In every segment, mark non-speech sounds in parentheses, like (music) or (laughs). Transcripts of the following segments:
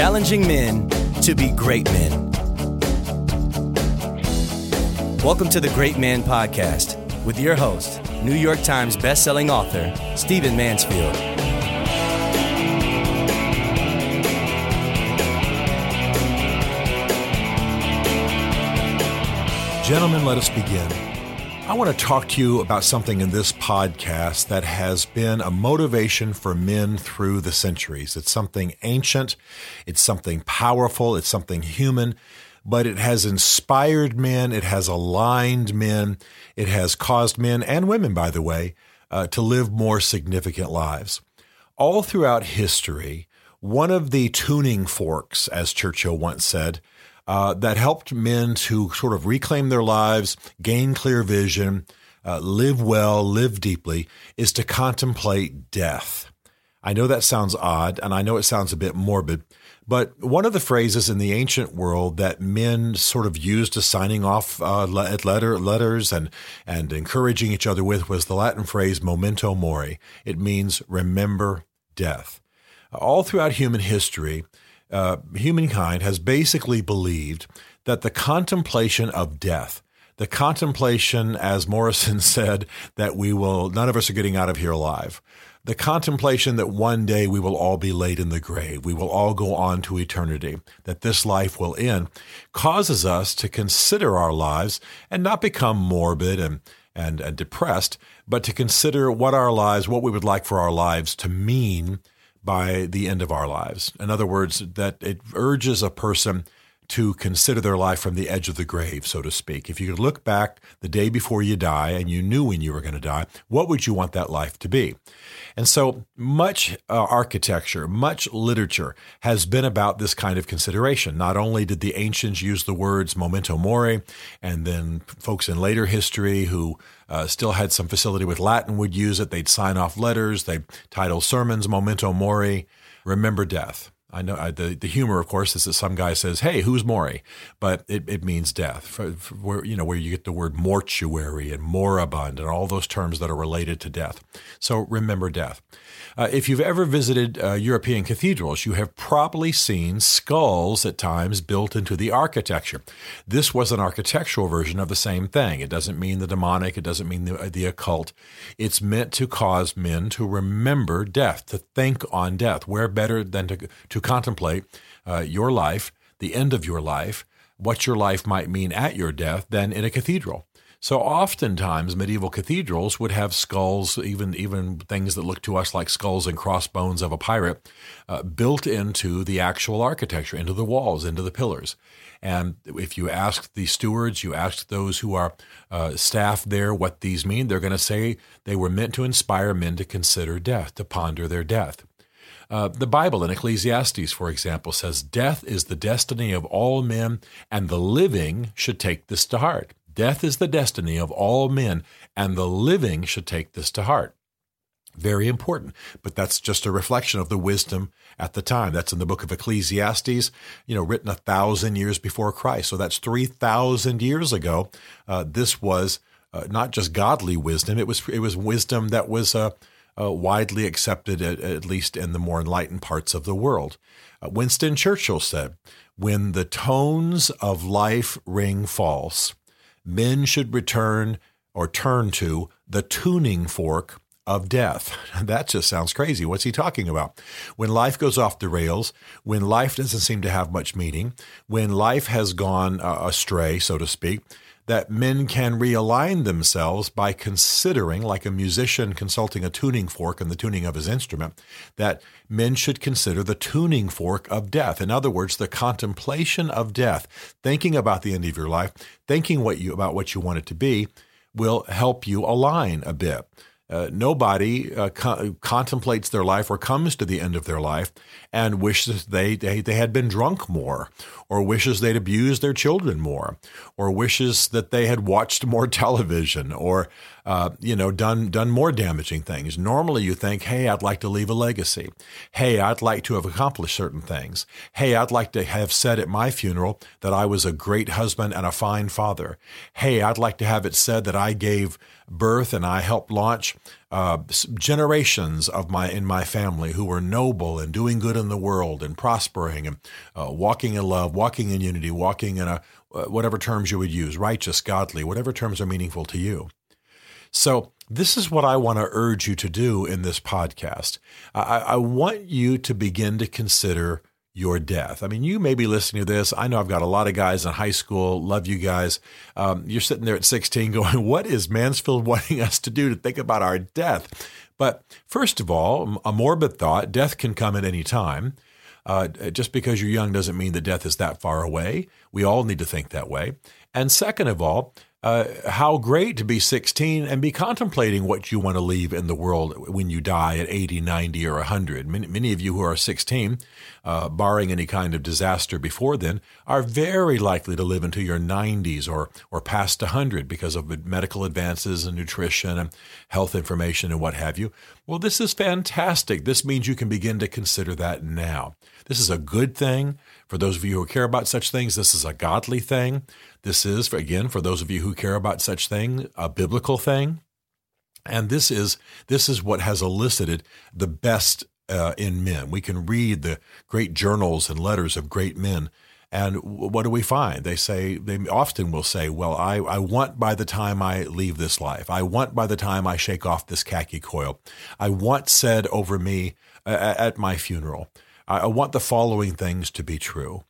challenging men to be great men. Welcome to the Great Man Podcast with your host, New York Times bestselling author, Stephen Mansfield. Gentlemen, let us begin. I want to talk to you about something in this podcast that has been a motivation for men through the centuries. It's something ancient, it's something powerful, it's something human, but it has inspired men, it has aligned men, it has caused men and women, by the way, uh, to live more significant lives. All throughout history, one of the tuning forks, as Churchill once said, uh, that helped men to sort of reclaim their lives, gain clear vision, uh, live well, live deeply, is to contemplate death. I know that sounds odd, and I know it sounds a bit morbid, but one of the phrases in the ancient world that men sort of used to signing off uh, letter, letters and, and encouraging each other with was the Latin phrase memento mori. It means remember death. All throughout human history, uh, humankind has basically believed that the contemplation of death, the contemplation, as Morrison (laughs) said, that we will, none of us are getting out of here alive. The contemplation that one day we will all be laid in the grave, we will all go on to eternity, that this life will end, causes us to consider our lives and not become morbid and, and, and depressed, but to consider what our lives, what we would like for our lives to mean by the end of our lives. In other words, that it urges a person to consider their life from the edge of the grave, so to speak. If you could look back the day before you die and you knew when you were going to die, what would you want that life to be? And so much uh, architecture, much literature has been about this kind of consideration. Not only did the ancients use the words memento mori, and then folks in later history who uh, still had some facility with Latin would use it. They'd sign off letters, they'd title sermons memento mori, remember death. I know I, the the humor, of course, is that some guy says, "Hey, who's Maury?" But it, it means death. For, for where you know where you get the word mortuary and moribund and all those terms that are related to death. So remember death. Uh, if you've ever visited uh, European cathedrals, you have probably seen skulls at times built into the architecture. This was an architectural version of the same thing. It doesn't mean the demonic. It doesn't mean the, the occult. It's meant to cause men to remember death, to think on death. Where better than to to contemplate uh, your life, the end of your life, what your life might mean at your death than in a cathedral. So oftentimes medieval cathedrals would have skulls, even even things that look to us like skulls and crossbones of a pirate, uh, built into the actual architecture, into the walls, into the pillars. And if you ask the stewards, you ask those who are uh, staff there what these mean, they're going to say they were meant to inspire men to consider death, to ponder their death. Uh, the Bible in Ecclesiastes, for example, says, Death is the destiny of all men, and the living should take this to heart. Death is the destiny of all men, and the living should take this to heart. Very important, but that's just a reflection of the wisdom at the time. That's in the book of Ecclesiastes, you know, written a thousand years before Christ. So that's 3,000 years ago. Uh, this was uh, not just godly wisdom, it was, it was wisdom that was uh, uh, widely accepted, at, at, least in the more enlightened parts of the world. Uh, Winston Churchill said, When the tones of life ring false, men should return or turn to the tuning fork of death. (laughs) That just sounds crazy. What's he talking about? When life goes off the rails, when life doesn't seem to have much meaning, when life has gone uh, astray, so to speak, that men can realign themselves by considering, like a musician consulting a tuning fork in the tuning of his instrument, that men should consider the tuning fork of death. In other words, the contemplation of death, thinking about the end of your life, thinking what you about what you want it to be, will help you align a bit. Uh, nobody uh, co- contemplates their life or comes to the end of their life and wishes they, they, they had been drunk more, or wishes they'd abused their children more, or wishes that they had watched more (laughs) television, or uh, you know done done more damaging things. Normally, you think, "Hey, I'd like to leave a legacy. Hey, I'd like to have accomplished certain things. Hey, I'd like to have said at my funeral that I was a great husband and a fine father. Hey, I'd like to have it said that I gave." birth and I helped launch uh, generations of my in my family who were noble and doing good in the world and prospering and uh, walking in love, walking in unity, walking in a uh, whatever terms you would use, righteous, godly, whatever terms are meaningful to you. So this is what I want to urge you to do in this podcast. I, I want you to begin to consider your death. I mean, you may be listening to this. I know I've got a lot of guys in high school. Love you guys. Um, you're sitting there at 16 (laughs) going, What is Mansfield wanting us to do to think about our death? But first of all, a morbid thought death can come at any time. Uh, just because you're young doesn't mean that death is that far away. We all need to think that way. And second of all, uh, how great to be 16 and be contemplating what you want to leave in the world when you die at 80, 90, or 100. Many, many of you who are 16, uh, barring any kind of disaster before then, are very likely to live into your 90s or, or past 100 because of medical advances and nutrition and health information and what have you. Well, this is fantastic. This means you can begin to consider that now. This is a good thing. For those of you who care about such things, this is a godly thing. This is, again, for those of you who care about such thing, a biblical thing. And this is this is what has elicited the best uh, in men. We can read the great journals and letters of great men, and what do we find? They say they often will say, "Well, I, I want by the time I leave this life, I want by the time I shake off this khaki coil, I want said over me at my funeral. I, I want the following things to be true,"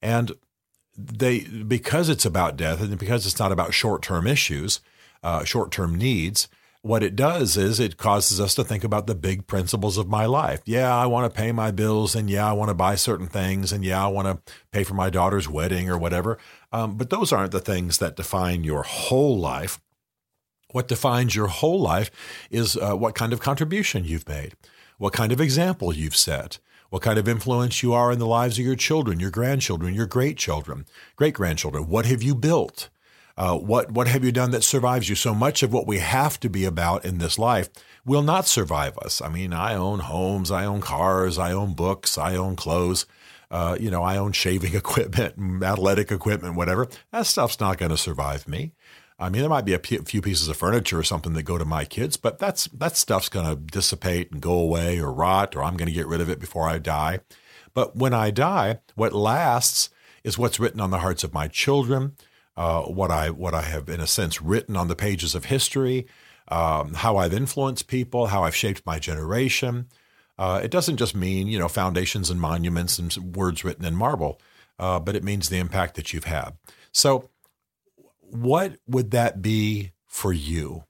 and they because it's about death and because it's not about short term issues, uh, short term needs. What it does is it causes us to think about the big principles of my life. Yeah, I want to pay my bills, and yeah, I want to buy certain things, and yeah, I want to pay for my daughter's wedding or whatever. Um, but those aren't the things that define your whole life. What defines your whole life is uh, what kind of contribution you've made, what kind of example you've set, what kind of influence you are in the lives of your children, your grandchildren, your great children, great grandchildren. What have you built? Uh, what what have you done that survives you? So much of what we have to be about in this life will not survive us. I mean, I own homes, I own cars, I own books, I own clothes. Uh, you know, I own shaving (laughs) equipment, athletic equipment, whatever. That stuff's not going to survive me. I mean, there might be a few pieces of furniture or something that go to my kids, but that's that stuff's going to dissipate and go away or rot, or I'm going to get rid of it before I die. But when I die, what lasts is what's written on the hearts of my children, uh, what I what I have in a sense written on the pages of history, um, how I've influenced people, how I've shaped my generation. Uh, it doesn't just mean you know foundations and monuments and words written in marble, uh, but it means the impact that you've had. So what would that be for you?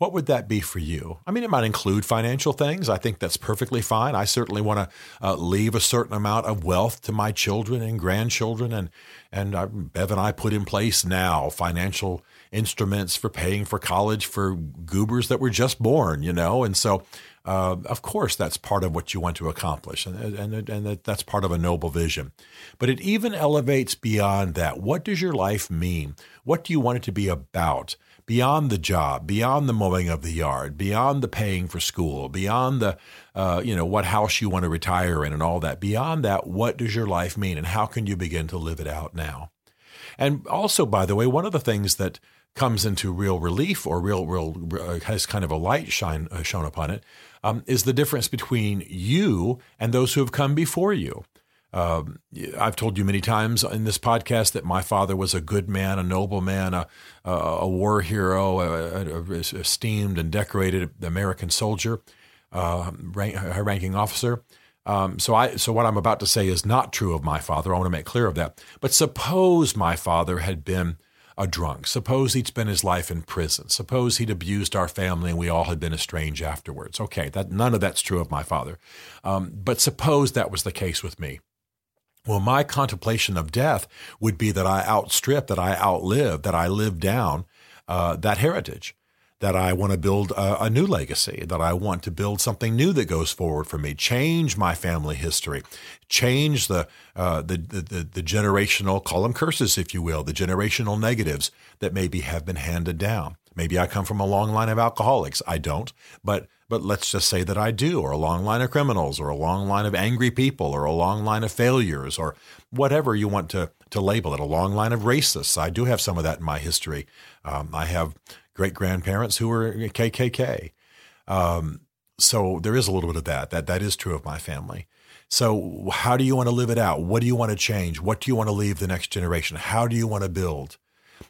What would that be for you? I mean, it might include financial things. I think that's perfectly fine. I certainly want to uh, leave a certain amount of wealth to my children and grandchildren, and and uh, Bev and I put in place now financial instruments for paying for college for goobers that were just born, you know, and so uh, of course, that's part of what you want to accomplish, and, and, and that's part of a noble vision. But it even elevates beyond that. What does your life mean? What do you want it to be about? Beyond the job, beyond the mowing of the yard, beyond the paying for school, beyond the, uh, you know, what house you want to retire in and all that. Beyond that, what does your life mean, and how can you begin to live it out now? And also, by the way, one of the things that comes into real relief or real, real uh, has kind of a light shine uh, shown upon it um, is the difference between you and those who have come before you. Um, I've told you many times in this podcast that my father was a good man, a noble man, a, a, a war hero, a, a, esteemed and decorated American soldier, uh, rank, ranking officer. Um, so I, so what I'm about to say is not true of my father. I want to make clear of that. But suppose my father had been a drunk. Suppose he'd spent his life in prison. Suppose he'd abused our family and we all had been estranged afterwards. Okay, that none of that's true of my father. Um, but suppose that was the case with me. Well, my contemplation of death would be that I outstrip, that I outlive, that I live down uh, that heritage that I want to build a, a, new legacy, that I want to build something new that goes forward for me, change my family history, change the, uh, the, the, the, generational, call them curses, if you will, the generational negatives that maybe have been handed down. Maybe I come from a long line of alcoholics. I don't, but but let's just say that I do, or a long line of criminals, or a long line of angry people, or a long line of failures, or whatever you want to to label it, a long line of racists. I do have some of that in my history. Um, I have great grandparents who were KKK. Um, so there is a little bit of that. That that is true of my family. So how do you want to live it out? What do you want to change? What do you want to leave the next generation? How do you want to build?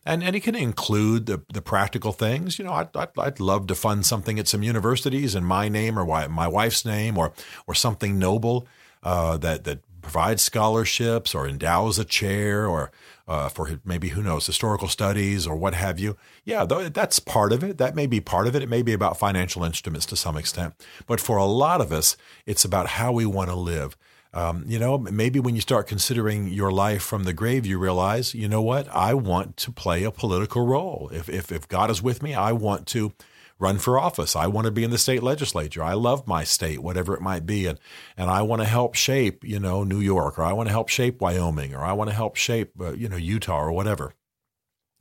And and it can include the the practical things. You know, I'd, I'd, I'd love to fund something at some universities in my name or my wife's name or or something noble uh, that that provides scholarships or endows a chair or uh, for maybe who knows historical studies or what have you. Yeah, that's part of it. That may be part of it. It may be about financial instruments to some extent, but for a lot of us, it's about how we want to live. Um, you know, maybe when you start considering your life from the grave, you realize, you know what? I want to play a political role. If if, if God is with me, I want to run for office. I want to be in the state legislature. I love my state, whatever it might be, and and I want to help shape, you know, New York, or I want to help shape Wyoming, or I want to help shape, uh, you know, Utah, or whatever.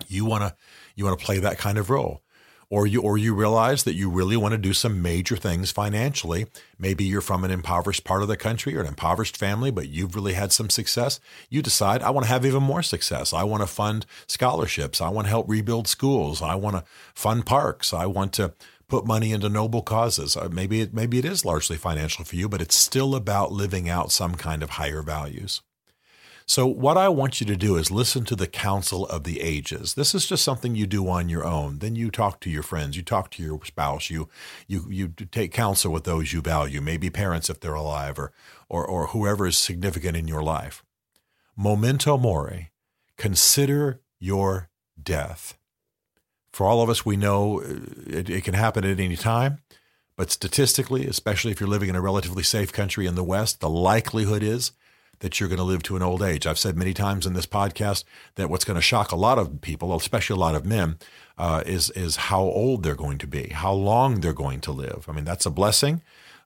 You want to you want to play that kind of role or you or you realize that you really want to do some major things financially. Maybe you're from an impoverished part of the country or an impoverished family, but you've really had some success. You decide I want to have even more success. I want to fund scholarships. I want to help rebuild schools. I want to fund parks. I want to put money into noble causes. Uh, maybe it, maybe it is largely financial for you, but it's still about living out some kind of higher values. So, what I want you to do is listen to the counsel of the ages. This is just something you do on your own. Then you talk to your friends, you talk to your spouse, you you you take counsel with those you value, maybe parents if they're alive, or or, or whoever is significant in your life. Memento mori. Consider your death. For all of us, we know uh, it, it can happen at any time. But statistically, especially if you're living in a relatively safe country in the West, the likelihood is that you're going to live to an old age. I've said many times in this podcast that what's going to shock a lot of people, especially a lot of men, uh, is is how old they're going to be, how long they're going to live. I mean, that's a blessing.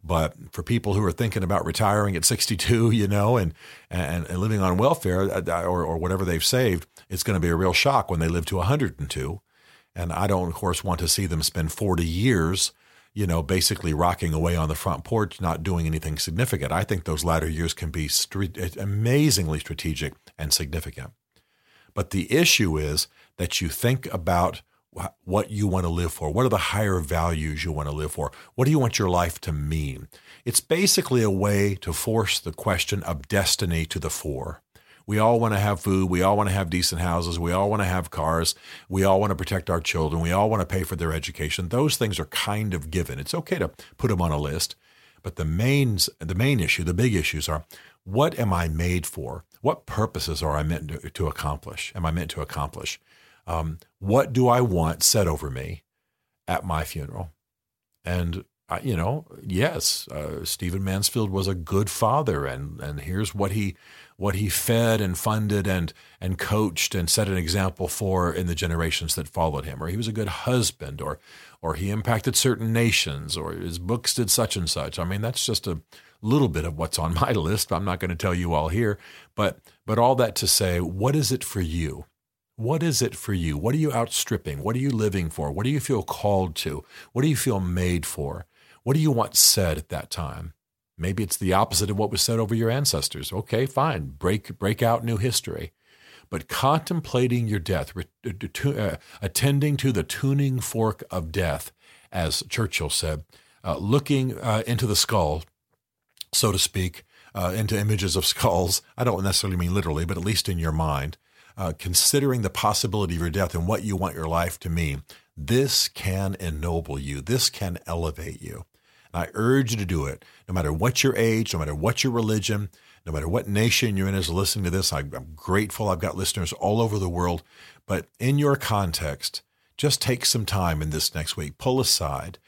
But for people who are thinking about retiring at 62, (laughs) you know, and and, and living on welfare uh, or, or whatever they've saved, it's going to be a real shock when they live to 102. And I don't, of course, want to see them spend 40 years you know, basically rocking away on the front porch, not doing anything significant. I think those latter years can be st- eh, amazingly strategic and significant. But the issue is that you think about what you want to live for. What are the higher values you want to live for? What do you want your life to mean? It's basically a way to force the question of destiny to the fore. We all want to have food. We all want to have decent houses. We all want to have cars. We all want to protect our children. We all want to pay for their education. Those things are kind of given. It's okay to put them on a list. But the main, the main issue, the big issues are what am I made for? What purposes are I meant to, to accomplish? Am I meant to accomplish? Um, what do I want said over me at my funeral? And you know, yes, uh, Stephen Mansfield was a good father, and and here's what he what he fed and funded and and coached and set an example for in the generations that followed him, or he was a good husband, or or he impacted certain nations, or his books did such and such. I mean, that's just a little bit of what's on my (laughs) list. I'm not going to tell you all here, but but all that to say, what is it for you? What is it for you? What are you outstripping? What are you living for? What do you feel called to? What do you feel made for? What do you want said at that time? Maybe it's the opposite of what was said over your ancestors. Okay, fine. Break break out new history. But contemplating your death, uh, uh, attending to the tuning fork of death, as Churchill said, uh, looking uh, into the skull, so to speak, uh, into images of skulls. I don't necessarily mean literally, but at least in your mind, uh, considering the possibility of your death and what you want your life to mean. This can ennoble you. This can elevate you. I urge you to do it, no matter what your age, no matter what your religion, no matter what nation you're in as listening to this. I'm grateful I've got listeners all over the world. But in your context, just take some time in this next week. Pull aside.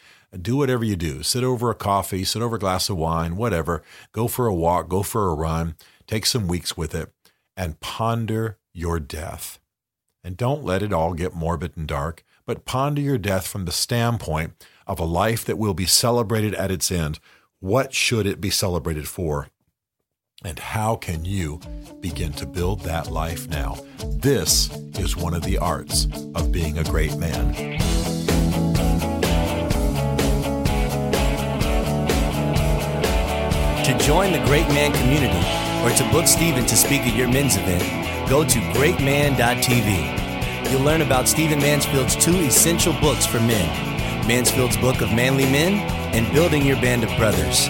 Do whatever you do. Sit over a coffee, sit over a glass of wine, whatever. Go for a walk, go for a run. Take some weeks with it and ponder your death. And don't let it all get morbid and dark, but ponder your death from the standpoint of a life that will be celebrated at its end. What should it be celebrated for? And how can you begin to build that life now? This is one of the arts of being a great man. To join the Great Man community or to book Stephen to speak at your men's event, go to greatman.tv. you'll learn about Stephen Mansfield's two essential books for men Mansfield's Book of Manly Men and Building Your Band of Brothers,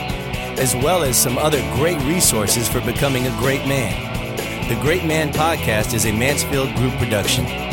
as well as some other great resources for becoming a great man. The Great Man Podcast is a Mansfield Group production.